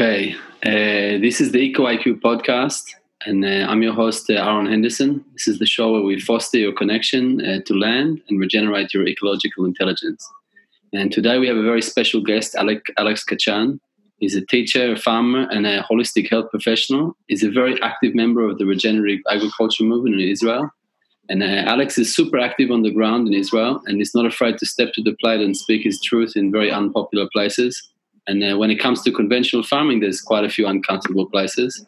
Okay, uh, this is the Eco IQ podcast, and uh, I'm your host, uh, Aaron Henderson. This is the show where we foster your connection uh, to land and regenerate your ecological intelligence. And today we have a very special guest, Alec, Alex Kachan. He's a teacher, a farmer, and a holistic health professional. He's a very active member of the regenerative agriculture movement in Israel. And uh, Alex is super active on the ground in Israel and is not afraid to step to the plate and speak his truth in very unpopular places. And uh, when it comes to conventional farming, there's quite a few uncomfortable places.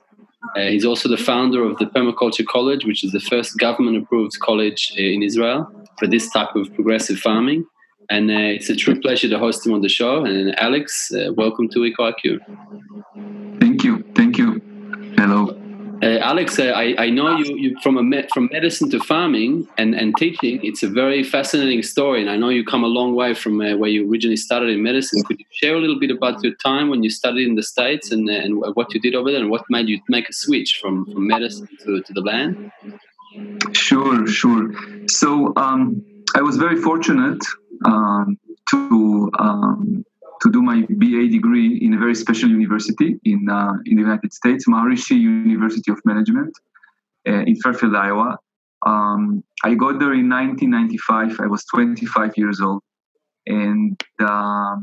Uh, he's also the founder of the Permaculture College, which is the first government approved college uh, in Israel for this type of progressive farming. And uh, it's a true pleasure to host him on the show. And Alex, uh, welcome to EcoIQ. Thank you. Thank you. Hello. Uh, Alex, uh, I, I know you, you from from medicine to farming and, and teaching. It's a very fascinating story, and I know you come a long way from uh, where you originally started in medicine. Could you share a little bit about your time when you studied in the states and, uh, and what you did over there, and what made you make a switch from, from medicine to, to the land? Sure, sure. So um, I was very fortunate um, to um, to do my BA degree in a very special university in uh, in the United States, Maharishi University of Management uh, in Fairfield, Iowa. Um, I got there in 1995. I was 25 years old, and um,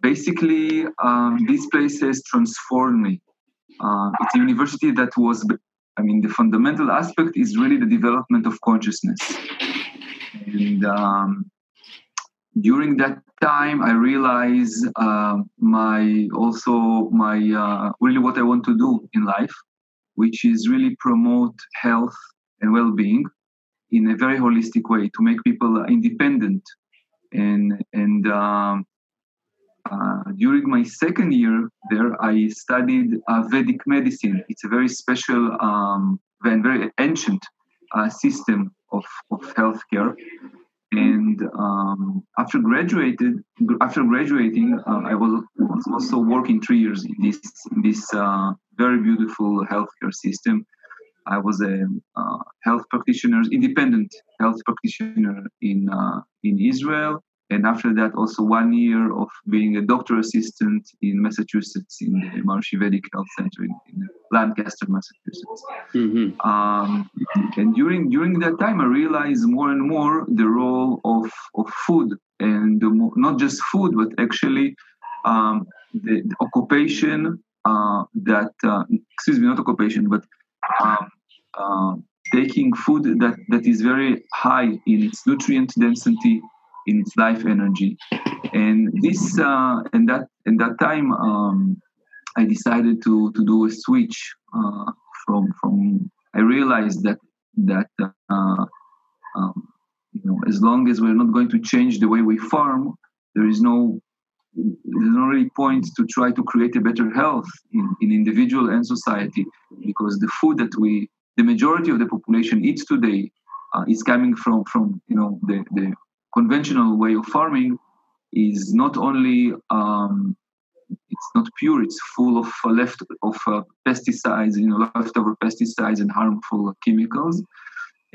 basically, um, these places transformed me. Uh, it's a university that was, I mean, the fundamental aspect is really the development of consciousness, and um, during that time i realized uh, my also my uh, really what i want to do in life which is really promote health and well-being in a very holistic way to make people independent. And and um, uh, during my second year there i studied vedic medicine. It's a very special um, and very ancient uh, system of, of healthcare and um, after graduated after graduating uh, i was, was, also working three years in this in this uh, very beautiful healthcare system. I was a uh, health practitioner independent health practitioner in uh, in israel and after that also one year of being a doctor assistant in massachusetts in the Maharishi vedic health center in, in lancaster massachusetts mm-hmm. um, and during during that time i realized more and more the role of, of food and the, not just food but actually um, the, the, occupation uh, that uh, excuse me not occupation but um, uh, taking food that, that is very high in its nutrient density in its life energy. And this uh, and that and that time, um, I decided to to do a switch uh, from from. I realized that that uh, um, you know as long as we're not going to change the way we farm, there is no there's no really point to try to create a better health in, in individual and society because the food that we the majority of the population eats today uh, is coming from from you know the, the conventional way of farming is not only um, it's not pure it's full of uh, left of uh, pesticides you know leftover pesticides and harmful chemicals.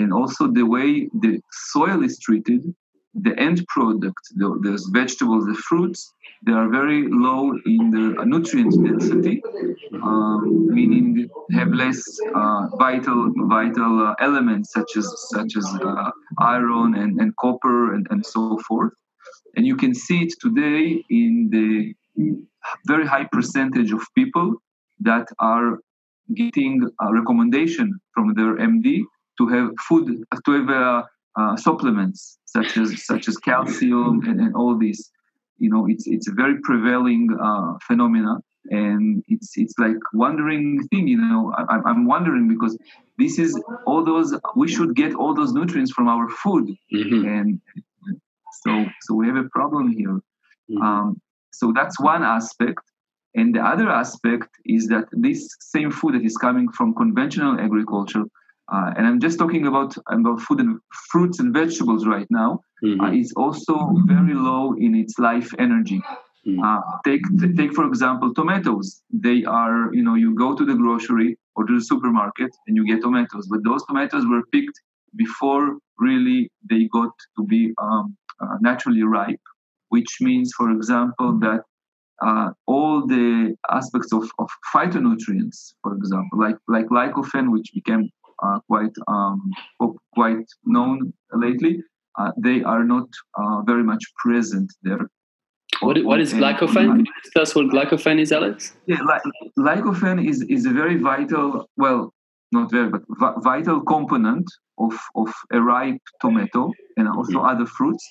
And also the way the soil is treated the end product the, vegetables the fruits they are very low in the nutrient density um, meaning have less uh, vital vital uh, elements such as such as uh, iron and, and copper and, and so forth. And you can see it today in the very high percentage of people that are getting a recommendation from their MD to have food to have uh, uh, supplements such as such as calcium and, and, all these. You know, it's it's a very prevailing uh, phenomena, and it's it's like wondering thing. You know, I, I'm wondering because this is all those we should get all those nutrients from our food, mm-hmm. and so so we have a problem here. Mm-hmm. Um, so that's one aspect. And the other aspect is that this same food that is coming from conventional agriculture uh, and I'm just talking about about food and fruits and vegetables right now. Mm-hmm. Uh, is also very low in its life energy. Mm-hmm. Uh, take take for example tomatoes. They are you know you go to the grocery or to the supermarket and you get tomatoes, but those tomatoes were picked before really they got to be um, uh, naturally ripe, which means for example that uh, all the aspects of, of phytonutrients, for example, like like lycopene, which became quite um, quite known lately, uh, they are not uh, very much present there. What, what is glycofen? Can you tell us what glycofen is, Alex? Yeah, glycofen is, is a very vital, well, not very, but vital component of, of a ripe tomato and also mm-hmm. other fruits.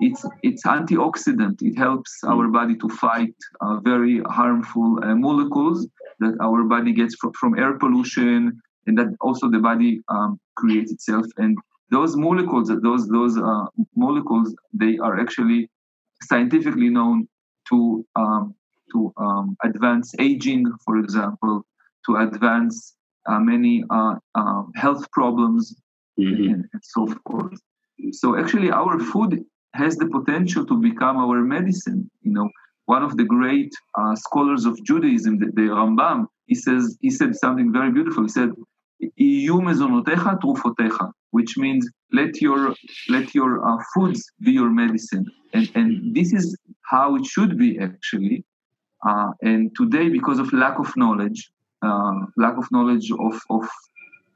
It's, it's antioxidant. It helps mm-hmm. our body to fight uh, very harmful uh, molecules that our body gets from, from air pollution and that also the body um, creates itself. And those molecules, those those uh, molecules, they are actually scientifically known to um, to um, advance aging, for example, to advance uh, many uh, uh, health problems mm-hmm. and, and, so forth. So actually, our food has the potential to become our medicine. You know, one of the great uh, scholars of Judaism, the, the, Rambam, he says he said something very beautiful. He said, which means let your let your uh, foods be your medicine. And and this is how it should be actually. Uh, and today because of lack of knowledge uh, lack of knowledge of, of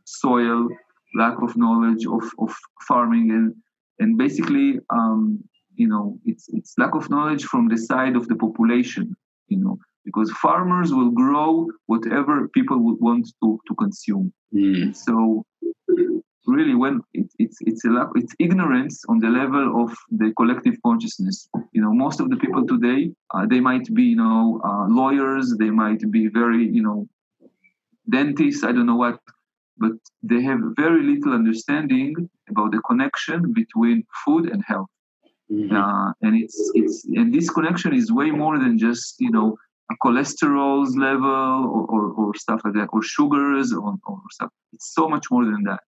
soil lack of knowledge of, of farming and and basically um, you know it's it's lack of knowledge from the side of the population you know because farmers will grow whatever people would want to, to consume mm. so really when it, it's it's a lack, it's ignorance on the level of the collective consciousness you know most of the people today uh, they might be you know uh, lawyers they might be very you know dentists i don't know what but they have very little understanding about the connection between food and health mm-hmm. uh, and it's it's and this connection is way more than just you know cholesterol's level or, or, or, stuff like that or sugars or, or stuff. It's so much more than that.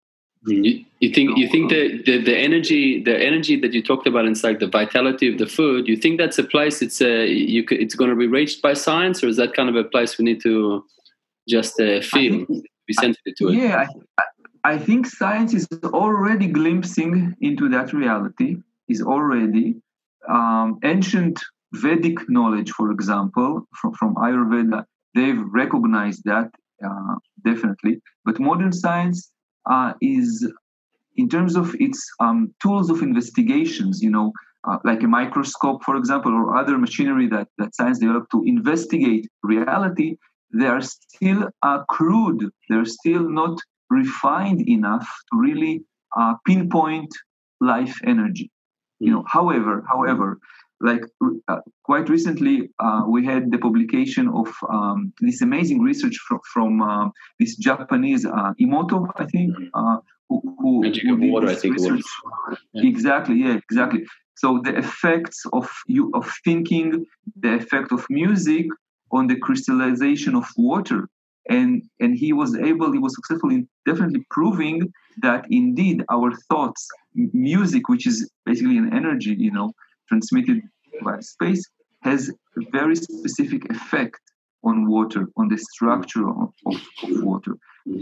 You, you think you think that the, the energy the energy that you talked about inside the vitality of the food you think that's a place it's a you could, it's going to be reached by science or is that kind of a place we need to just uh, feel think, be sensitive to it? Yeah I, I think science is already glimpsing into that reality is already um, ancient Vedic knowledge for example from, from Ayurveda they've recognized that uh, definitely but modern science uh, is in terms of its um, tools of investigations, you know, uh, like a microscope, for example, or other machinery that, that science developed to investigate reality, they are still uh, crude. They're still not refined enough to really uh, pinpoint life energy. You know, however, however, like uh, quite recently, uh, we had the publication of um, this amazing research from, from uh, this Japanese uh, Emoto, I think, mm-hmm. uh, who, who, Magic who did water, I think research. Yeah. Exactly, yeah, exactly. So the effects of you of thinking, the effect of music on the crystallization of water, and and he was able, he was successful in definitely proving that indeed our thoughts, music, which is basically an energy, you know transmitted by space has a very specific effect on water, on the structure of, of, water.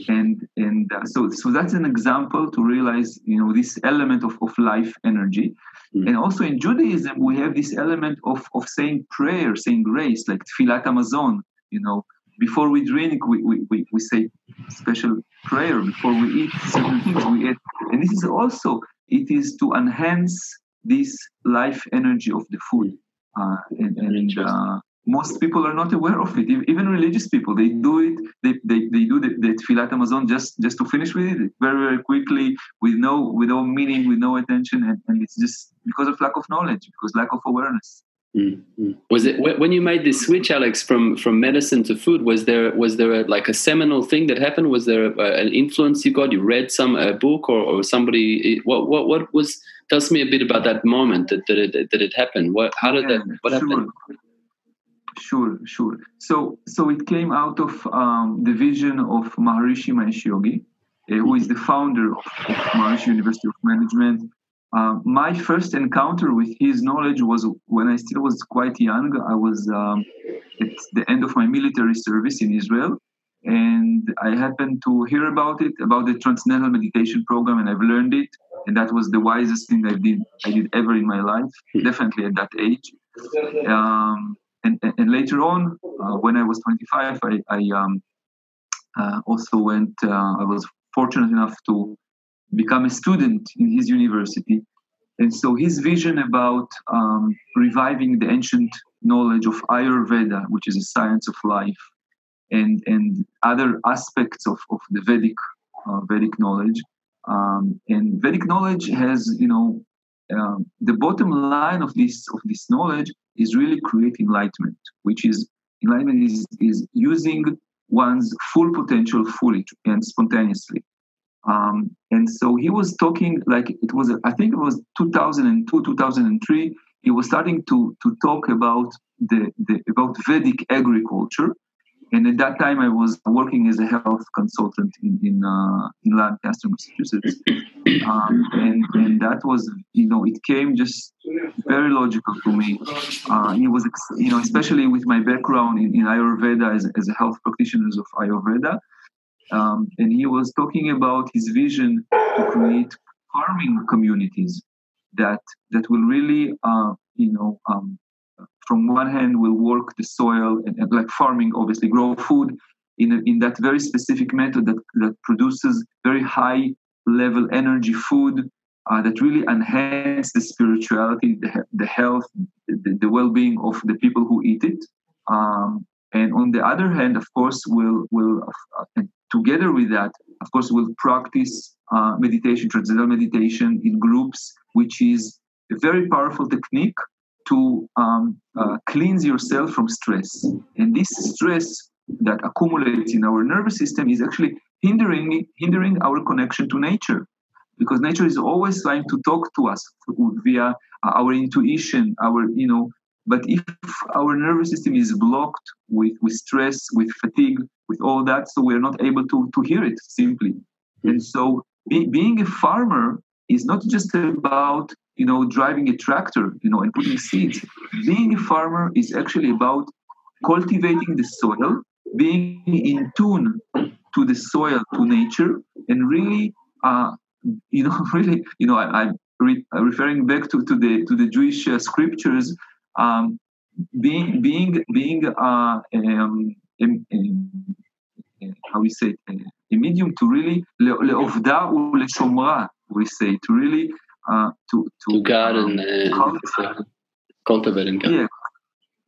And and uh, so so that's an example to realize you know this element of, of life energy. Mm. And also in Judaism we have this element of, of saying prayer, saying grace, like tefillat hamazon, you know, before we drink, we, we, we, we say special prayer. Before we eat certain things, we eat. And this is also, it is to enhance this life energy of the food. Uh, and, and uh, most people are not aware of it. Even religious people, they do it. They, they, they do the, the tefillat hamazon just just to finish with it very very quickly with no with no meaning, with no attention, and, and it's just because of lack of knowledge, because lack of awareness. Mm-hmm. Was it when you made this switch, Alex, from from medicine to food? Was there was there a, like a seminal thing that happened? Was there a, an influence you got? You read some a book or, or somebody? What what what was? Tell me a bit about that moment that that it, that it happened. What how did yeah, that? What sure. happened? Sure, sure. So so it came out of um, the vision of Maharishi Mahesh Yogi, uh, who is the founder of, of Maharishi University of Management uh, my first encounter with his knowledge was when I still was quite young. I was um, at the end of my military service in Israel, and I happened to hear about it, about the transcendental meditation program, and I've learned it, and that was the wisest thing I did I did ever in my life, definitely at that age. Um, and, and later on, uh, when I was 25, I, I um, uh, also went. I was fortunate enough to become a student in his university, and so his vision about um, reviving the ancient knowledge of Ayurveda, which is a science of life, and and other aspects of, of the Vedic uh, Vedic knowledge. Um, and Vedic knowledge has, you know, um, the bottom line of this of this knowledge is really create enlightenment, which is enlightenment is, is using one's full potential fully and spontaneously. Um, and so he was talking like it was, I think it was 2002, 2003. He was starting to to talk about the, the about Vedic agriculture, and at that time, I was working as a health consultant in in, uh, in Lancaster, Massachusetts, um, and and that was you know it came just very logical to me. Uh, it was you know especially with my background in, in Ayurveda as, as a health practitioner of Ayurveda, um, and he was talking about his vision to create farming communities that that will really uh, you know um, from one hand will work the soil and, and like farming obviously grow food in, a, in that very specific method that, that produces very high level energy food uh, that really enhance the spirituality the, the health the, the well-being of the people who eat it. Um, and on the other hand of course will will uh, together with that of course we'll practice uh, meditation transcendental meditation in groups which is a very powerful technique to um, uh, cleanse yourself from stress. And this stress that accumulates in our nervous system is actually hindering hindering our connection to nature, because nature is always trying to talk to us via our intuition, our you know. But if our nervous system is blocked with, with stress, with fatigue, with all that, so we're not able to, to hear it simply. And so be, being a farmer is not just about you know, driving a tractor, you know, and putting seeds. Being a farmer is actually about cultivating the soil, being in tune to the soil, to nature, and really, uh, you know, really, you know, I, am re- referring back to, to the to the Jewish uh, scriptures, um, being being being uh, um, um, how we say it, a medium to really לעובדה ולשומרה, we say, to really uh, to, to, to garden um, and cultivate and garden. Yeah,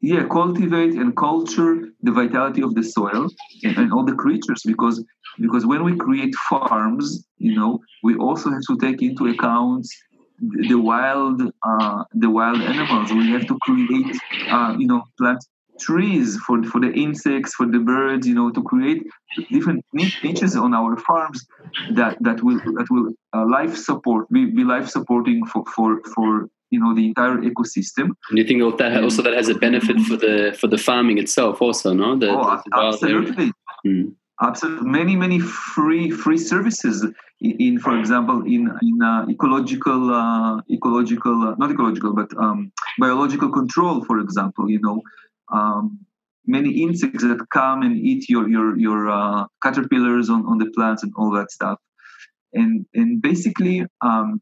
yeah, cultivate and culture the vitality of the soil and, and, all the creatures because because when we create farms, you know, we also have to take into account the, wild uh, the wild animals. We have to create uh, you know plant trees for for the insects, for the birds, you know, to create different niches on our farms that that will that will uh, life support be, be life supporting for for for you know the entire ecosystem. And you think that also that has a benefit for the for the farming itself, also, no? The, oh, the absolutely. Hmm. Absolutely, many many free free services in, for example, in in uh, ecological uh, ecological uh, not ecological but um, biological control, for example. You know, um, many insects that come and eat your your your uh, caterpillars on, on the plants and all that stuff and and basically um,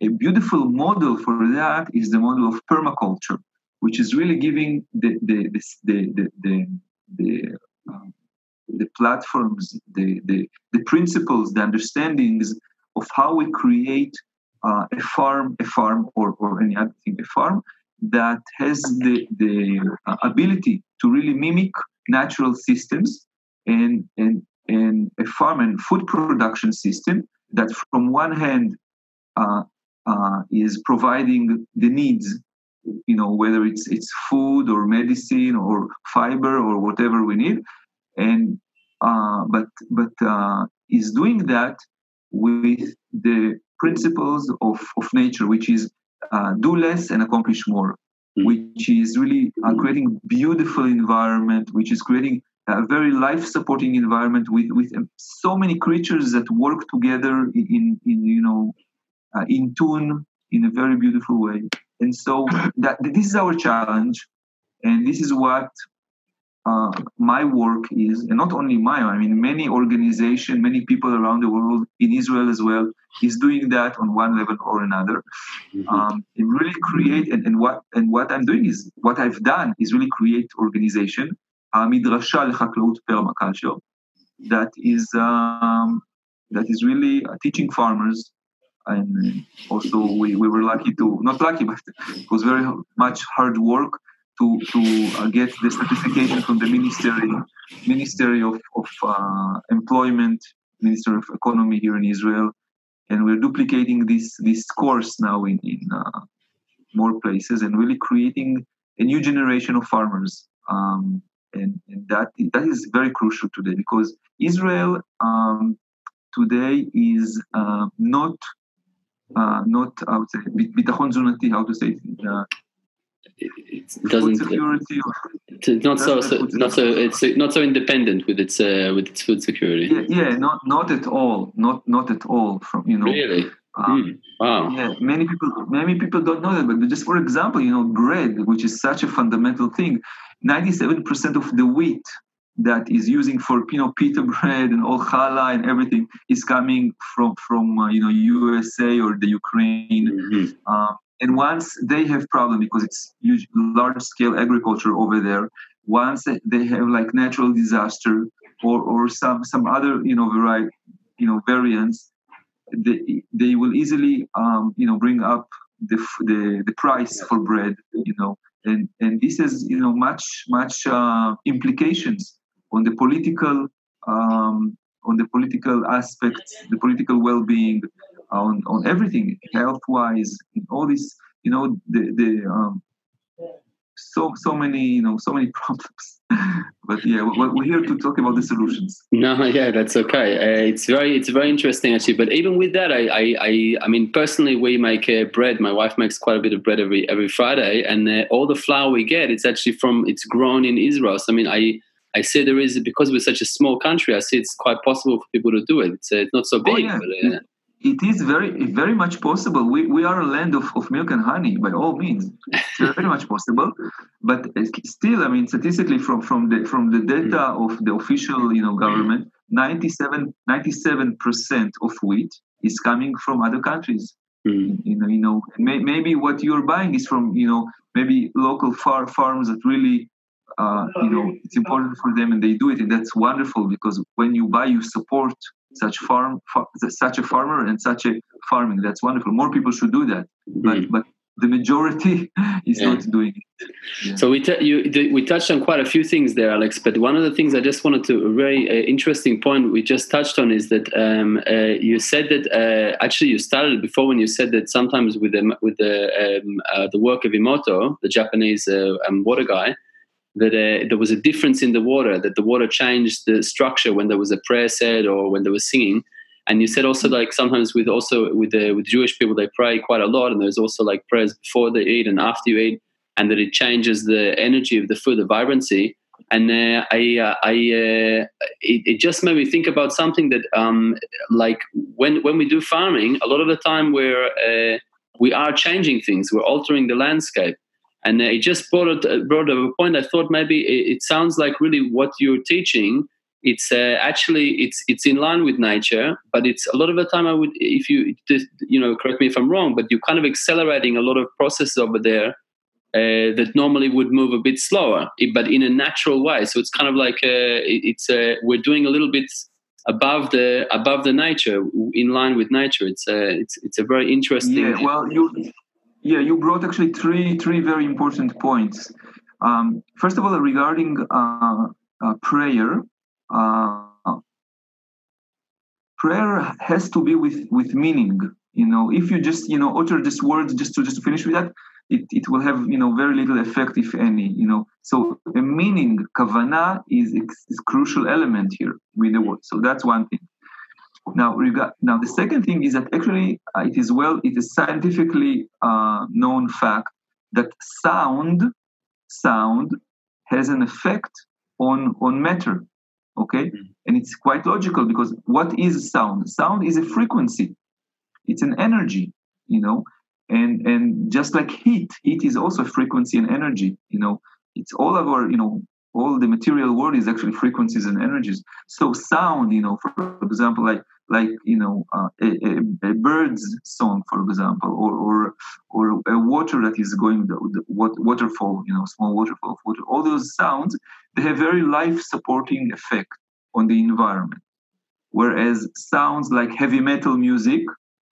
a beautiful model for that is the model of permaculture which is really giving the the the the the, the, um, the platforms the, the the principles the understandings of how we create uh, a farm a farm or, or any other thing a farm that has the, the uh, ability to really mimic natural systems and, and, and a farm and food production system that, from one hand, uh, uh, is providing the needs, you know, whether it's it's food or medicine or fiber or whatever we need, and uh, but but uh, is doing that with the principles of, of nature, which is uh, do less and accomplish more, mm-hmm. which is really uh, creating beautiful environment, which is creating a very life-supporting environment with with um, so many creatures that work together in in you know uh, in tune in a very beautiful way. And so that this is our challenge, and this is what uh, my work is, and not only my, I mean, many organizations, many people around the world, in Israel as well, is doing that on one level or another. Mm-hmm. Um, and really create, and, and, what and what I'm doing is, what I've done is really create organization, Midrasha Lechaklaut Permaculture, that is um, that is really uh, teaching farmers and also we, we were lucky to not lucky but it was very much hard work to to uh, get the certification from the ministry ministry of of uh, employment ministry of economy here in israel. And we're duplicating this this course now in in uh, more places and really creating a new generation of farmers. Um, and, and, that that is very crucial today because israel um, today is uh, not uh, not I would say bitachon zunati, how to say it, uh, it doesn't security it's not so, so not so it's not so independent with its uh, with its food security. Yeah, yeah not not at all not not at all from you know. Really? Um, mm, wow. yeah many people many people don't know that but just for example you know bread which is such a fundamental thing 97% of the wheat that is using for you know pita bread and all challah and everything is coming from from uh, you know USA or the Ukraine. Mm-hmm. Uh, and once they have problem because it's huge, large scale agriculture over there. Once they have like natural disaster or or some some other you know variety you know variants, they they will easily um, you know bring up the the the price for bread. You know and and this has you know much much uh, implications on the political um, on the political aspects, the political well-being, on on everything, health-wise, all this, you know, the the um, so so many you know so many problems. but yeah, we're here to talk about the solutions. No, yeah, that's okay. Uh, it's very it's very interesting actually. But even with that, I I I, I mean personally, we make uh, bread. My wife makes quite a bit of bread every every Friday, and uh, all the flour we get, it's actually from it's grown in Israel. So I mean, I I say there is because we're such a small country. I say it's quite possible for people to do it. It's, uh, it's not so oh, big, oh, yeah. but, uh, it is very very much possible. We, we are a land of, of milk and honey by all means. It's very much possible, but still, I mean, statistically from from the from the data mm. of the official you know government, 97 percent of wheat is coming from other countries. Mm. You know, you know, may, maybe what you're buying is from you know maybe local far farms that really uh, you know it's important for them and they do it and that's wonderful because when you buy you support such farm such a farmer and such a farming that's wonderful more people should do that but but the majority is yeah. not doing it. Yeah. So we t- you, the, we touched on quite a few things there, Alex. But one of the things I just wanted to a very uh, interesting point we just touched on is that um, uh, you said that uh, actually you started before when you said that sometimes with the with the um, uh, the work of Emoto, the Japanese uh, um, water guy, that uh, there was a difference in the water, that the water changed the structure when there was a prayer said or when there was singing. And you said also like sometimes with also with the with Jewish people they pray quite a lot, and there's also like prayers before they eat and after you eat, and that it changes the energy of the food, the vibrancy. And uh, I, uh, I, uh, it, it, just made me think about something that, um, like when when we do farming, a lot of the time we're uh, we are changing things, we're altering the landscape and it just brought a, brought a point. I thought maybe it, it sounds like really what you're teaching. It's uh, actually it's it's in line with nature, but it's a lot of the time I would if you you know correct me if I'm wrong, but you're kind of accelerating a lot of processes over there uh, that normally would move a bit slower, but in a natural way. So it's kind of like uh, it's uh, we're doing a little bit above the above the nature, in line with nature. It's a uh, it's it's a very interesting. Yeah, well, you yeah, you brought actually three three very important points. Um, first of all, regarding uh, uh, prayer, uh, prayer has to be with with meaning. You know, if you just you know utter this word just to just to finish with that, it, it will have you know very little effect if any. You know, so a meaning kavana is is crucial element here with the word. So that's one thing. Now, now the second thing is that actually uh, it is well, it is scientifically uh, known fact that sound, sound has an effect on on matter. Okay, mm-hmm. and it's quite logical because what is sound? Sound is a frequency. It's an energy, you know, and and just like heat, heat is also frequency and energy. You know, it's all of our you know all the material world is actually frequencies and energies. So sound you know for example like like you know uh, a, a, a, bird's song for example or or or a water that is going the, the waterfall you know small waterfall water. All those sounds they have very life supporting effect on the environment. Whereas sounds like heavy metal music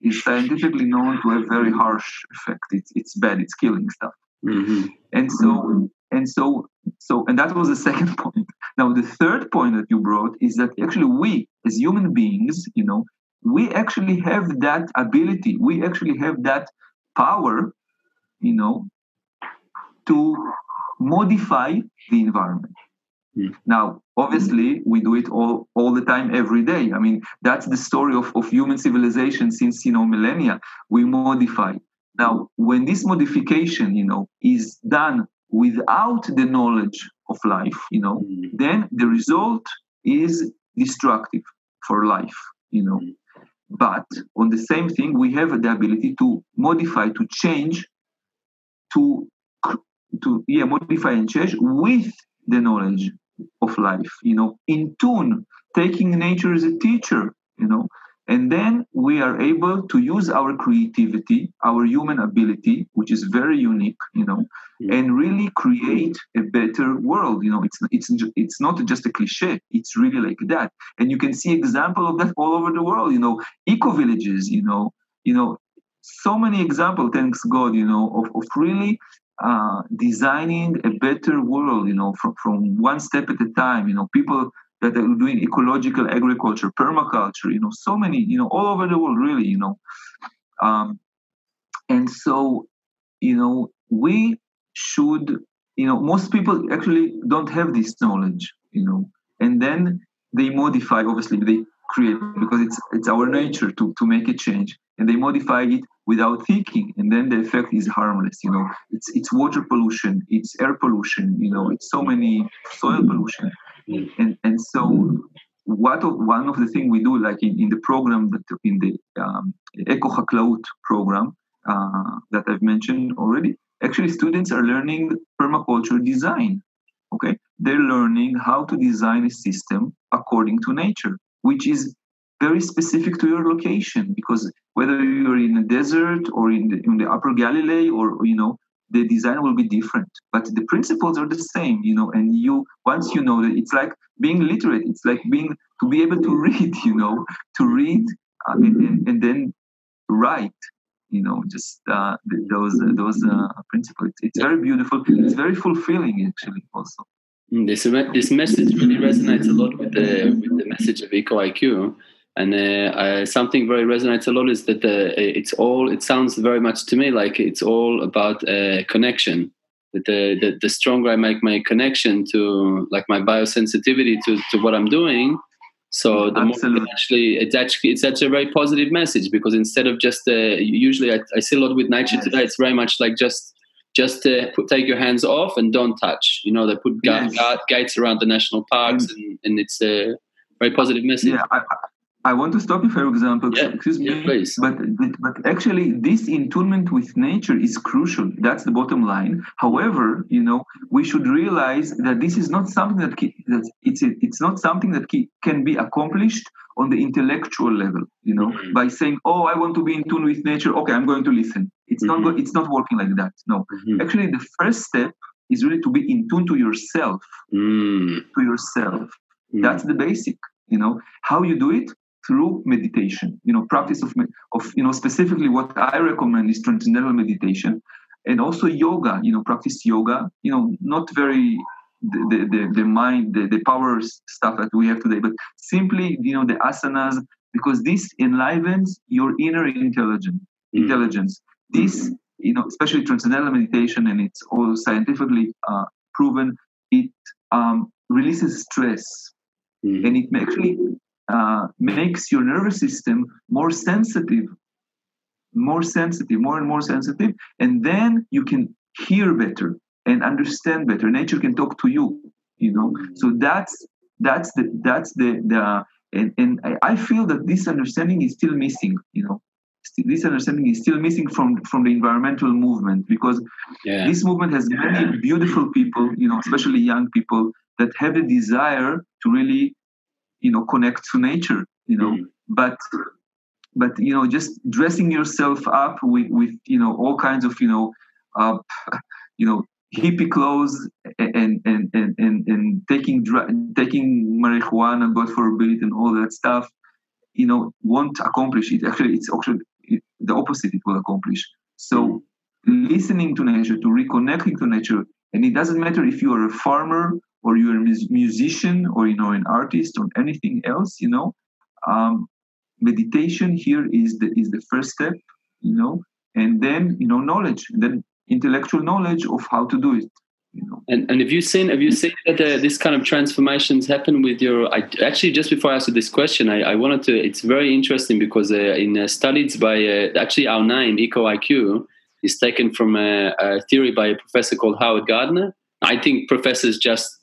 is scientifically known to have very harsh effect. It's, it's bad. It's killing stuff. Mm-hmm. and so and so so and that was the second point. Now the third point that you brought is that actually we as human beings you know we actually have that ability we actually have that power you know to modify the environment. Mm. now obviously we do it all all the time every day. I mean that's the story of, of human civilization since you know millennia. We modify. Now when this modification you know is done without the knowledge of life, you know, mm. then the result is destructive for life, you know. Mm. But on the same thing, we have the ability to modify, to change, to to yeah, modify and change with the knowledge of life, you know, in tune, taking nature as a teacher, you know, and then we are able to use our creativity, our human ability, which is very unique, you know, and really create a better world. You know, it's it's it's not just a cliche. It's really like that. And you can see example of that all over the world. You know, eco villages. You know, you know, so many examples. Thanks God. You know, of, of really uh, designing a better world. You know, from from one step at a time. You know, people that are doing ecological agriculture, permaculture, you know, so many, you know, all over the world, really, you know. Um, and so, you know, we should, you know, most people actually don't have this knowledge, you know, and then they modify, obviously, they create because it's it's our nature to to make a change, and they modify it without thinking, and then the effect is harmless. You know, it's it's water pollution, it's air pollution, you know, it's so many soil pollution and, and so what one of the things we do, like in, in the program that in the um, Haklaut program uh, that I've mentioned already, actually students are learning permaculture design. Okay, they're learning how to design a system according to nature, which is very specific to your location because whether you're in a desert or in the, in the upper galilee or you know the design will be different but the principles are the same you know and you once you know that it's like being literate it's like being to be able to read you know to read uh, and, and, then write you know just uh, those uh, those uh, principles. It's, very beautiful. It's very fulfilling actually also. Mm, this this message really resonates a lot with the with the message of eco iq and uh, uh, something very resonates a lot is that uh, it's all it sounds very much to me like it's all about uh, connection that the, the, the stronger i make my connection to like my biosensitivity to, to what i'm doing so the Absolutely. more actually it's actually it's such a very positive message because instead of just uh, usually I, I, see a lot with nature yes. today it's very much like just just uh, put, take your hands off and don't touch you know they put yes. gates around the national parks mm. and, and it's a very positive message yeah I, I want to stop you for example. Yeah, excuse me. Yeah, please. But, but actually, this intunement with nature is crucial. That's the bottom line. However, you know, we should realize that this is not something that, that it's it's not something that can be accomplished on the intellectual level. You know, mm-hmm. by saying, "Oh, I want to be in tune with nature. Okay, I'm going to listen." It's mm-hmm. not it's not working like that. No, mm-hmm. actually, the first step is really to be in tune to yourself. Mm. To yourself. Mm. That's the basic you know how you do it through meditation you know practice of of you know specifically what i recommend is transcendental meditation and also yoga you know practice yoga you know not very the the, the mind the, the power stuff that we have today but simply you know the asanas because this enlivens your inner intelligence mm. intelligence this you know especially transcendental meditation and it's all scientifically uh, proven it um, releases stress mm. and it actually uh, makes your nervous system more sensitive, more sensitive, more and more sensitive, and then you can hear better and understand better. Nature can talk to you, you know. So that's that's the that's the the and, and I feel that this understanding is still missing, you know. This understanding is still missing from from the environmental movement because yeah. this movement has many beautiful people, you know, especially young people that have a desire to really, you know, connect to nature. You know, mm. but but you know, just dressing yourself up with with you know all kinds of you know, uh, you know hippie clothes and and and and, and taking taking marijuana, God forbid, and all that stuff, you know, won't accomplish it. Actually, it's actually the opposite. It will accomplish. So, mm. listening to nature, to reconnecting to nature, and it doesn't matter if you are a farmer or you're a musician or you know an artist or anything else. You know, um, meditation here is the is the first step. You know, and then you know knowledge, then intellectual knowledge of how to do it. You know. And, and have you seen have you seen that uh, this kind of transformations happen with your? I, actually, just before I answer this question, I, I wanted to. It's very interesting because uh, in uh, studies by uh, actually our name Eco IQ is taken from a, a, theory by a professor called Howard Gardner. I think professors just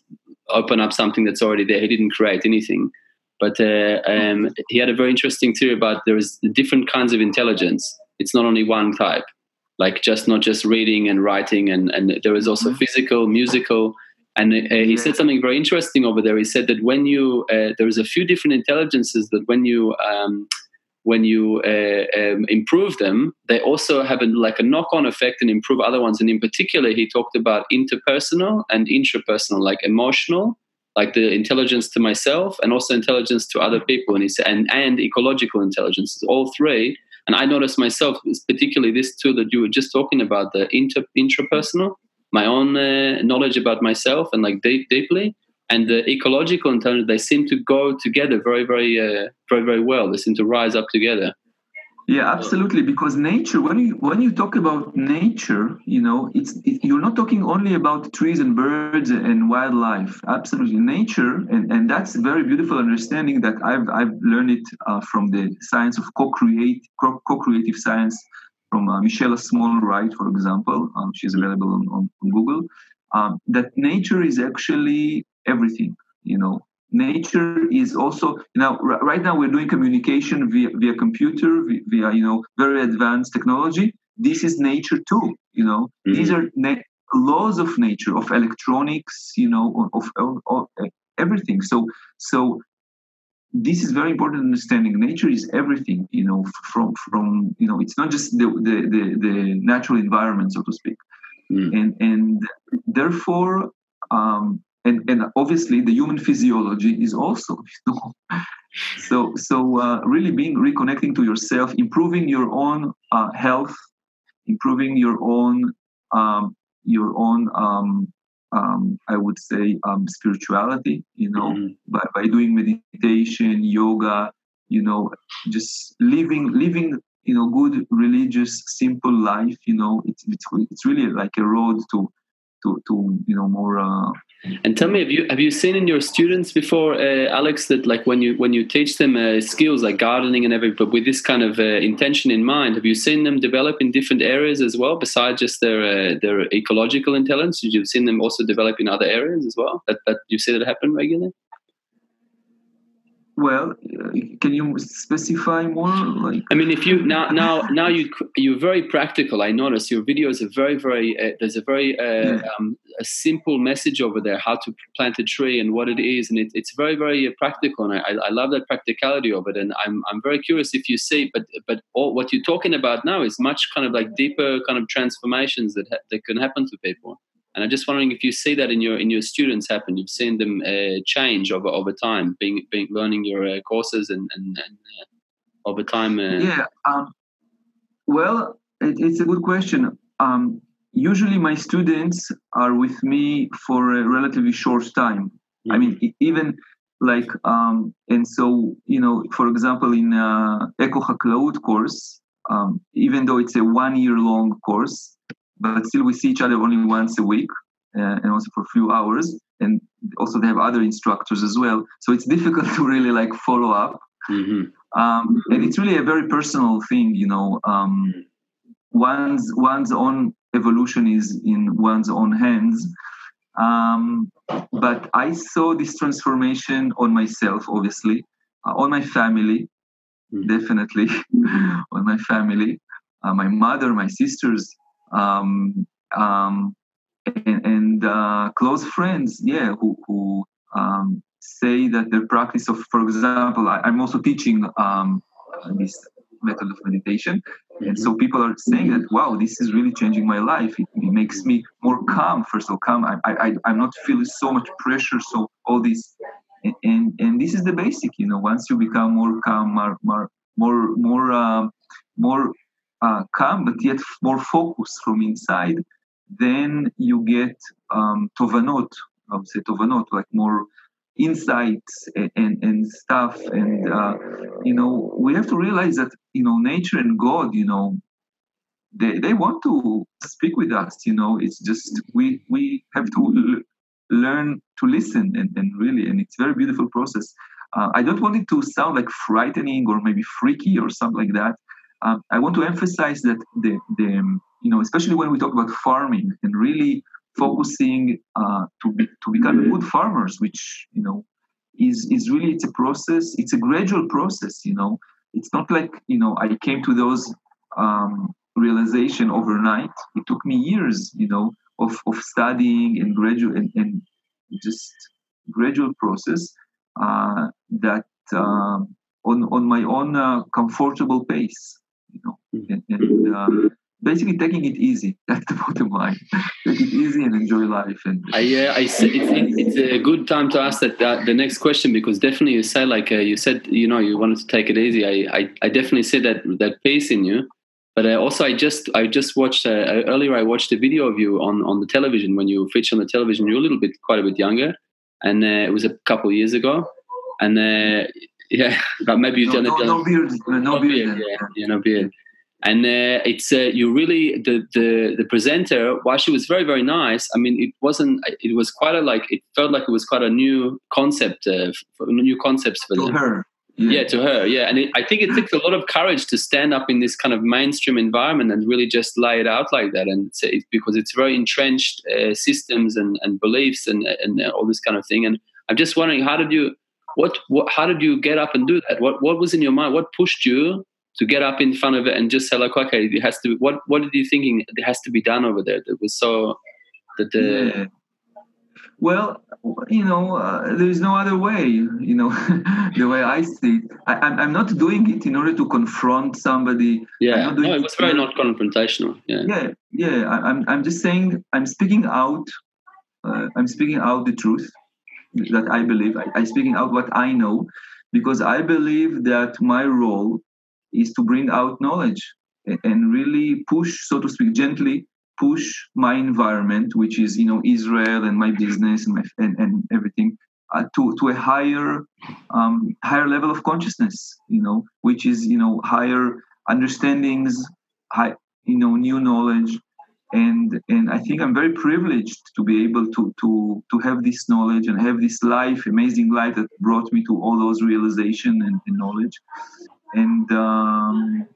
open up something that's already there. He didn't create anything, but uh, um, he had a very interesting theory about there is different kinds of intelligence. It's not only one type like just not just reading and writing and and there is also mm-hmm. physical musical and uh, he said something very interesting over there he said that when you uh, there's a few different intelligences that when you um, when you uh, um, improve them they also have a, like a knock-on effect and improve other ones. And in particular he talked about interpersonal and intrapersonal like emotional like the intelligence to myself and also intelligence to other people. And he said and, and ecological intelligence all three. And I noticed myself, particularly this tool that you were just talking about, the inter, intrapersonal, my own uh, knowledge about myself and like deep, deeply, and the ecological intelligence, they seem to go together very, very, uh, very, very well. They seem to rise up together. Yeah, absolutely. Because nature, when you when you talk about nature, you know, it's it, you're not talking only about trees and birds and wildlife. Absolutely, nature, and, and that's very beautiful understanding that I've I've learned it uh, from the science of co-create co-creative science from uh, Machaelle Small Wright, for example. Um, she's available on, on, on Google. Um, that nature is actually everything. You know, nature is also you know r- right now we're doing communication via, via computer via, via, you know very advanced technology this is nature too you know mm-hmm. these are na- laws of nature of electronics you know of, of, of, everything so so this is very important understanding nature is everything you know from from you know it's not just the the the, the natural environment so to speak mm. and and therefore um, and and obviously the human physiology is also you know, so so uh, really being reconnecting to yourself improving your own uh, health improving your own um, your own um, um, I would say um, spirituality you know mm-hmm. by, by doing meditation yoga you know just living living you know good religious simple life you know it's it's, it's really like a road to to to you know more uh, and tell me, have you have you seen in your students before, uh, Alex, that like when you when you teach them uh, skills like gardening and everything, but with this kind of uh, intention in mind, have you seen them develop in different areas as well, besides just their uh, their ecological intelligence? You've you seen them also develop in other areas as well? That that you see that happen regularly? Well uh, can you specify more like i mean if you now now now you you're very practical i notice your videos are very very uh, there's a very uh, yeah. um, a simple message over there how to plant a tree and what it is and it, it's very very uh, practical and I, I love that practicality of it and i'm i'm very curious if you see but but all, what you're talking about now is much kind of like deeper kind of transformations that ha- that can happen to people and I'm just wondering if you see that in your in your students happen. You've seen them uh, change over over time, being being learning your uh, courses and and, and uh, over time. Uh, yeah. Um, well, it, it's a good question. Um, usually, my students are with me for a relatively short time. Mm-hmm. I mean, even like um, and so you know, for example, in uh, Eco Haklaut course, um, even though it's a one year long course but still we see each other only once a week uh, and also for a few hours and also they have other instructors as well so it's difficult to really like follow up mm-hmm. um, and it's really a very personal thing you know um, one's one's own evolution is in one's own hands um, but i saw this transformation on myself obviously uh, on my family mm-hmm. definitely on my family uh, my mother my sisters um, um, and, and, uh, close friends, yeah, who, who um, say that the practice of, for example, I, am also teaching um, this method of meditation. Mm-hmm. And so people are saying that, wow, this is really changing my life. It, it makes me more calm. First of all, calm. I, I, I'm not feeling so much pressure. So all this, and, and, and this is the basic, you know, once you become more calm, more, more, more, more, uh, more uh, calm, but yet more focused from inside, then you get um, tovanot, I would say tovanot, like more insights and, and, and stuff. And, uh, you know, we have to realize that, you know, nature and God, you know, they, they want to speak with us, you know, it's just we, we have to l- learn to listen and, and really, and it's a very beautiful process. Uh, I don't want it to sound like frightening or maybe freaky or something like that. Um, I want to emphasize that the, the you know, especially when we talk about farming and really focusing uh, to be, to become good farmers, which you know is is really it's a process. It's a gradual process. You know, it's not like you know I came to those um, realization overnight. It took me years. You know, of of studying and gradual and, and just gradual process uh, that um, on on my own uh, comfortable pace. You know, and, and uh, basically taking it easy. That's the bottom line. Take it easy and enjoy life. And I, uh, I it's, it's a good time to ask that, that the next question because definitely you say like uh, you said you know you wanted to take it easy. I, I, I definitely see that that pace in you. But uh, also, I just I just watched uh, earlier. I watched a video of you on, on the television when you featured on the television. You're a little bit, quite a bit younger, and uh, it was a couple of years ago. And uh, yeah, but maybe you've no, done it. No, no beard, no, no beard. beard yeah, yeah, no beard and uh, it's uh, you really the, the the presenter while she was very very nice i mean it wasn't it was quite a like it felt like it was quite a new concept uh, new concepts for to them her yeah. yeah to her yeah and it, i think it takes a lot of courage to stand up in this kind of mainstream environment and really just lay it out like that and it's, it's because it's very entrenched uh, systems and, and beliefs and and all this kind of thing and i'm just wondering how did you what, what how did you get up and do that? What what was in your mind? What pushed you to get up in front of it and just say like okay it has to what what are you thinking it has to be done over there that was so that the yeah. well you know uh, there's no other way you know the way i see it. I, I'm, I'm not doing it in order to confront somebody. Yeah. no it was very not confrontational. Yeah. Yeah yeah. I, I'm, I'm just saying i'm speaking out uh, i'm speaking out the truth that i believe I, i'm speaking out what i know because i believe that my role is to bring out knowledge and really push, so to speak, gently push my environment, which is you know Israel and my business and my, and, and everything, uh, to to a higher um, higher level of consciousness. You know, which is you know higher understandings, high you know new knowledge, and and I think I'm very privileged to be able to to to have this knowledge and have this life, amazing life that brought me to all those realization and, and knowledge and um,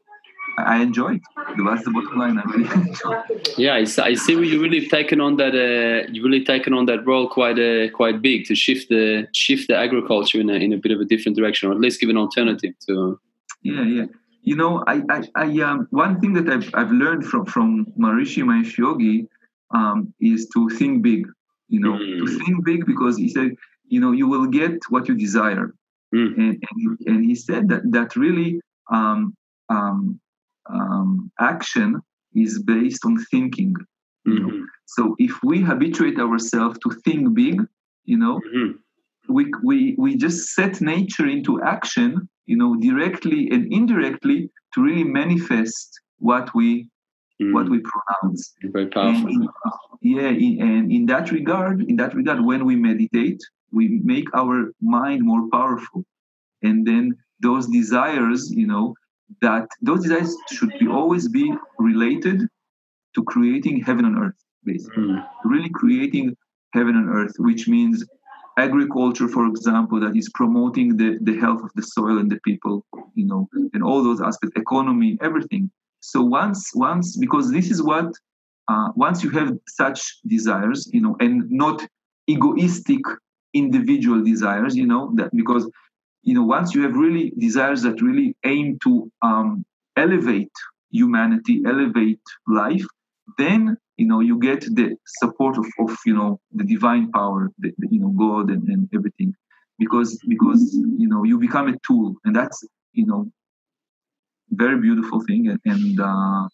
I enjoyed. That's the bottom line. I really enjoyed. Yeah, I, I see you really taken on that. Uh, you really taken on that role quite uh, quite big to shift the shift the agriculture in a in a bit of a different direction, or at least give an alternative to. Yeah, yeah. You know, I, I, I um, one thing that I've, I've learned from from Maharishi Mahesh Yogi um, is to think big. You know, mm. to think big because he said, you know, you will get what you desire. Mm. And, and, and, he said that, that really um, um, um, action is based on thinking. Mm-hmm. So if we habituate ourselves to think big, you know, mm-hmm. we, we, we just set nature into action, you know, directly and indirectly to really manifest what we mm. what we pronounce. Very powerful. And in, yeah, in, and in that regard, in that regard, when we meditate, we make our mind more powerful and then those desires you know that those desires should be always be related to creating heaven on earth basically mm. really creating heaven on earth which means agriculture for example that is promoting the, the health of the soil and the people you know and all those aspects economy everything. So once once because this is what uh, once you have such desires you know and not egoistic individual desires you know that because you know once you have really desires that really aim to um, elevate humanity elevate life then you know you get the support of, of you know the divine power the, the, you know god and, and everything. Because because you know you become a tool. And that's you know very beautiful thing. And, and uh,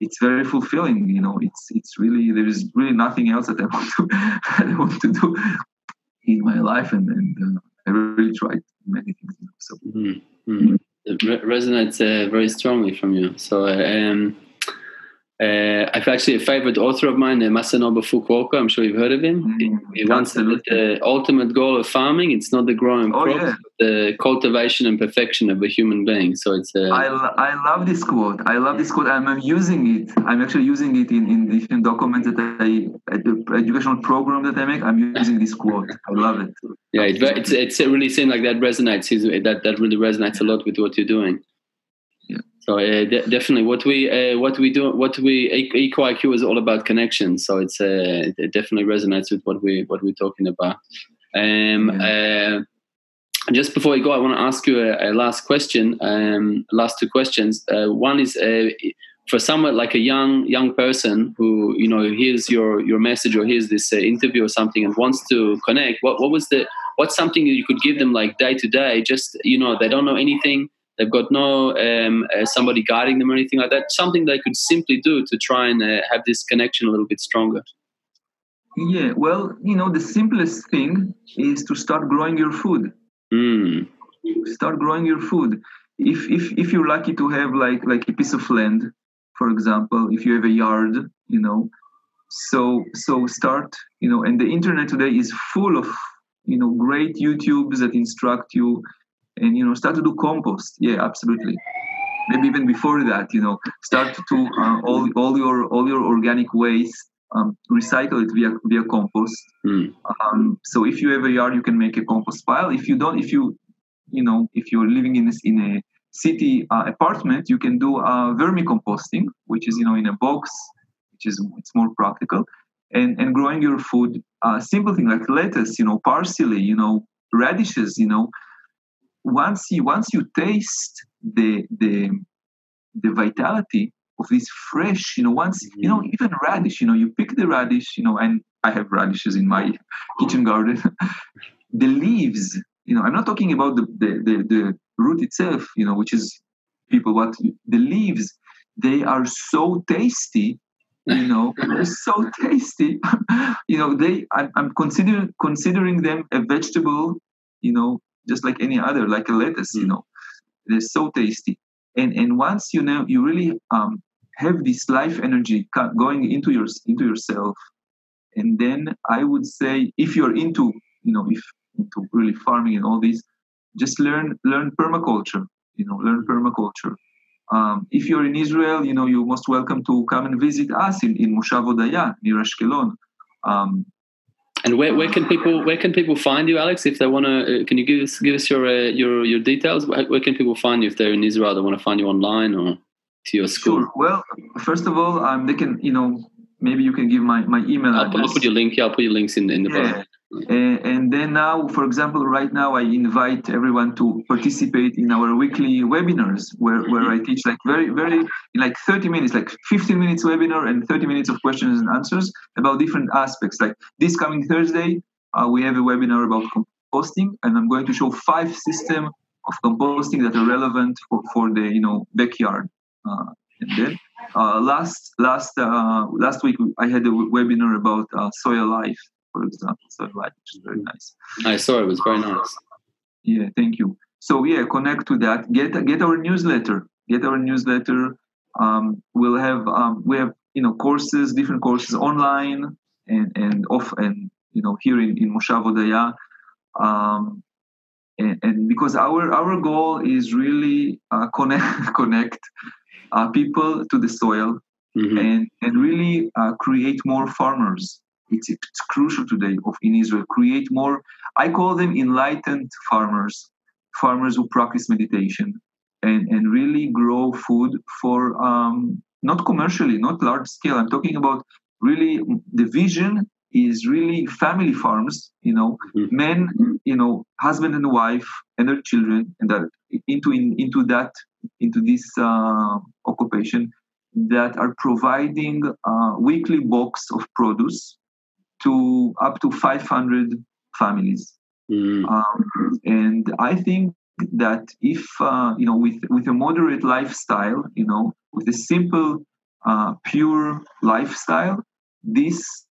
it's very fulfilling you know. It's it's really there is really nothing else that i want to i want to do in my life. And, and uh, i really tried many things so. Mm-hmm. it resonates uh, very strongly from you. So um uh, I've actually a favorite author of mine, uh, Masanobu Fukuoka. I'm sure you've heard of him. Mm, he, that the ultimate goal of farming it's not the growing oh, crops, yeah. but the cultivation and perfection of a human being. So it's. Uh, I, I love this quote. I love this quote. I'm, I'm using it. I'm actually using it in, in different documents that I, educational program that I make. I'm using this quote. I love it. Yeah, it, it's, it's, it really seems like that resonates. That that really resonates a lot with what you're doing. So uh, de- definitely, what we uh, what we do, what we Eco IQ is all about connection. So it's uh, it definitely resonates with what we what we're talking about. Um, yeah. Uh, just before you go, I want to ask you a, a last question. Um, last two questions. Uh, one is uh, for someone like a young young person who you know hears your your message or hears this interview or something and wants to connect. What what was the what's something that you could give them like day to day? Just you know they don't know anything They've got no um, uh, somebody guiding them or anything like that. Something they could simply do to try and uh, have this connection a little bit stronger. Yeah, well, you know, the simplest thing is to start growing your food. Mm. Start growing your food. If if if you're lucky to have like like a piece of land, for example, if you have a yard, you know, so so start, you know, and the internet today is full of you know great YouTubes that instruct you and you know start to do compost. Yeah absolutely. Maybe even before that you know start to uh, all, all your all your organic waste um, recycle it via via compost. Mm. um, so if you have a yard you can make a compost pile. If you don't if you you know if you're living in this in a city uh, apartment you can do uh, vermicomposting which is you know in a box which is it's more practical and and growing your food. Uh, simple thing like lettuce you know parsley you know radishes you know once you once you taste the the the vitality of this fresh, you know, once mm-hmm. you know even radish, you know, you pick the radish, you know, and I have radishes in my kitchen garden. the leaves, you know, I'm not talking about the, the the, the root itself, you know, which is people what the leaves. They are so tasty you know they're so tasty you know they I'm, I'm considering considering them a vegetable you know just like any other, like a lettuce. You know, they're so tasty. And and once you know, you really um, have this life energy going into your into yourself. And then I would say, if you're into, you know, if into really farming and all this, just learn learn permaculture. You know, learn permaculture. Um, if you're in Israel, you know, you're most welcome to come and visit us in, in Moshav Odaya near Ashkelon. Um, and where, where can people where can people find you, Alex? If they want to, uh, can you give us give us your uh, your your details? Where, where, can people find you if they're in Israel? They want to find you online or to your school. Sure. Well, first of all, um, they can you know maybe you can give my my email I'll, address. I'll put your link. Yeah, I'll put your links in in the yeah. Uh, and then now, for example, right now I invite everyone to participate in our weekly webinars where, where I teach like very, very, in like 30 minutes, like 15 minutes webinar and 30 minutes of questions and answers about different aspects. Like this coming Thursday, uh, we have a webinar about composting and I'm going to show five system of composting that are relevant for, for the, you know, backyard. Uh, and then uh, last last uh, last week I had a webinar about uh, soil life for example. So like, which is very nice. I saw it was very nice. Yeah, thank you. So yeah, connect to that. Get get our newsletter. Get our newsletter. Um, we'll have um, we have you know courses, different courses online and and off and you know here in in Moshav Odaya. Um, and, and, because our our goal is really uh, connect connect uh, people to the soil mm-hmm. and and really uh, create more farmers it's, it's crucial today of in Israel. Create more, I call them enlightened farmers, farmers who practice meditation and, and really grow food for um, not commercially, not large scale. I'm talking about really the vision is really family farms, you know, mm-hmm. men, you know, husband and wife and their children, and that into in, into that into this uh, occupation, that are providing a weekly box of produce to up to 500 families. Mm. Um, and I think that if uh, you know, with with a moderate lifestyle, you know, with a simple, uh, pure lifestyle, this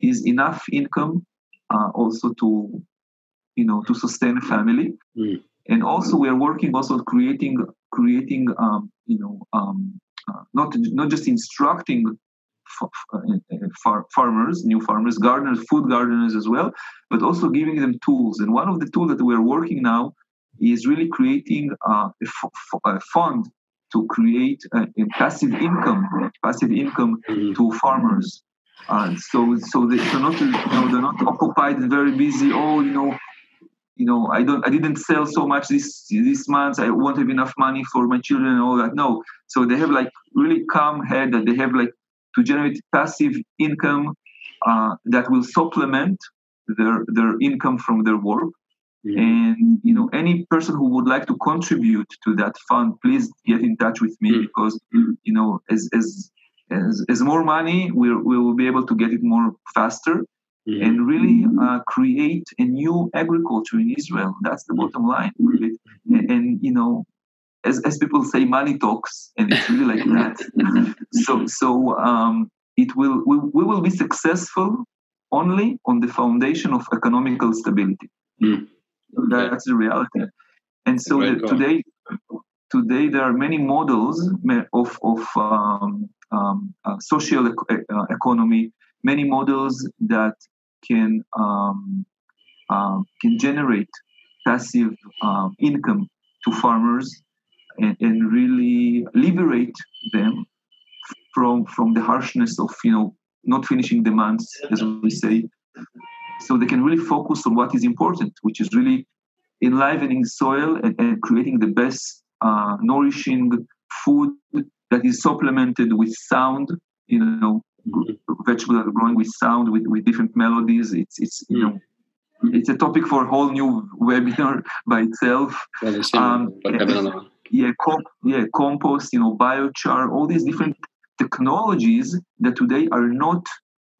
is enough income uh, also to you know to sustain a family. Mm. And also, we are working also creating creating um, you know um, uh, not not just instructing farmers, new farmers, gardeners, food gardeners as well, but also giving them tools. And one of the tools that we're working now is really creating a, a fund to create a, a, passive income, passive income mm-hmm. to farmers. Uh, so, so they, are not, you know, they're not occupied and very busy. Oh, you know, you know, I don't, I didn't sell so much this this month. I won't have enough money for my children and all that. No, so they have like really calm head that they have like to generate passive income uh, that will supplement their their income from their work. And you know, any person who would like to contribute to that fund, please get in touch with me mm-hmm. because you know, as as as, as more money, we we will be able to get it more faster. Mm-hmm. and really uh, create a new agriculture in Israel. That's the bottom line. And, and, you know, as, as people say, money talks, and it's really like that. so so um, it will we, we will be successful only on the foundation of economical stability. Mm. That's the reality. And so the, today today there are many models of of um, um, uh, social uh, economy, many models that can um, uh, can generate passive um, income to farmers and, and really liberate them from from the harshness of you know not finishing the months as we say. So they can really focus on what is important which is really enlivening soil and, and creating the best uh, nourishing food that is supplemented with sound you know vegetables are growing with sound with, with different melodies. It's it's you know it's a topic for a whole new webinar by itself. Um, yeah, comp- yeah compost you know biochar all these different technologies that today are not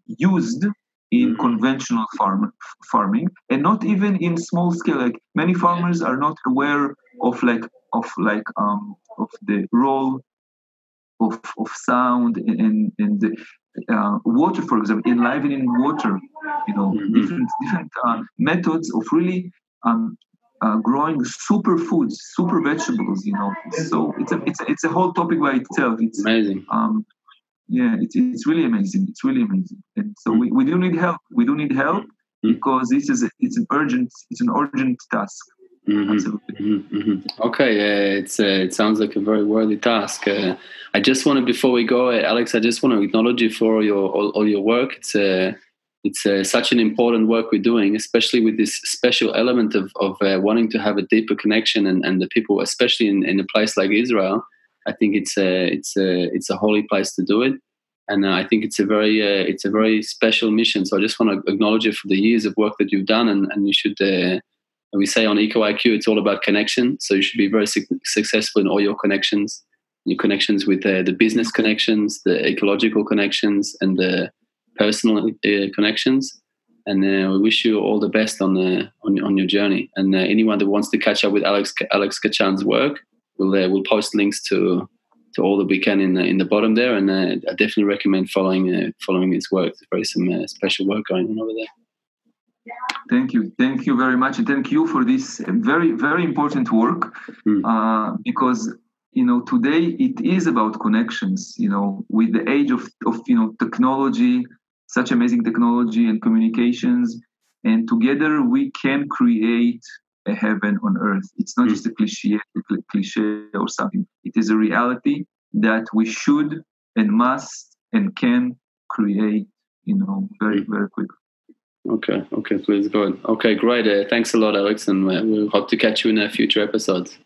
used in mm-hmm. conventional farm farming and not even in small scale like many farmers are not aware of like of like um of the role of, of sound and and the uh, water, for example, enlivening water, you know, mm-hmm. different different uh, methods of really um, uh, growing superfoods, super vegetables, you know. So it's a it's a, it's a whole topic by itself. It's amazing. Um, yeah, it's it's really amazing. It's really amazing. And so mm-hmm. we, we do need help. We do need help mm-hmm. because this is a, it's an urgent it's an urgent task. Mm-hmm. Absolutely. Mm-hmm. mm-hmm. Okay, uh, it's uh, it sounds like a very worthy task. Uh, I just want to, before we go, uh, Alex, I just want to acknowledge you for your all, all your work. It's uh, it's uh, such an important work we're doing, especially with this special element of of wanting to have a deeper connection and, and the people, especially in, in a place like Israel. I think it's a it's a it's a holy place to do it, and I think it's a very it's a very special mission. So I just want to acknowledge you for the years of work that you've done, and, and you should and we say on Eco IQ, it's all about connection. So you should be very su- successful in all your connections, your connections with uh, the business connections, the ecological connections, and the personal uh, connections. And uh, we wish you all the best on the on, on your journey. And uh, anyone that wants to catch up with Alex Alex Kachan's work, we'll uh, we'll post links to to all that we can in the in the bottom there. And uh, I definitely recommend following following his work. There's very some special work going on over there. Thank you. Thank you very much. And thank you for this very, very important work mm. uh, because, you know, today it is about connections, you know, with the age of, of, you know, technology, such amazing technology and communications. And together we can create a heaven on earth. It's not mm. just a cliche, a cliche or something. It is a reality that we should and must and can create, you know, very, hmm. very quickly. Okay, okay, please go ahead. Okay, great. Uh, thanks a lot, Alex, and uh, we'll hope to catch you in uh, future episodes.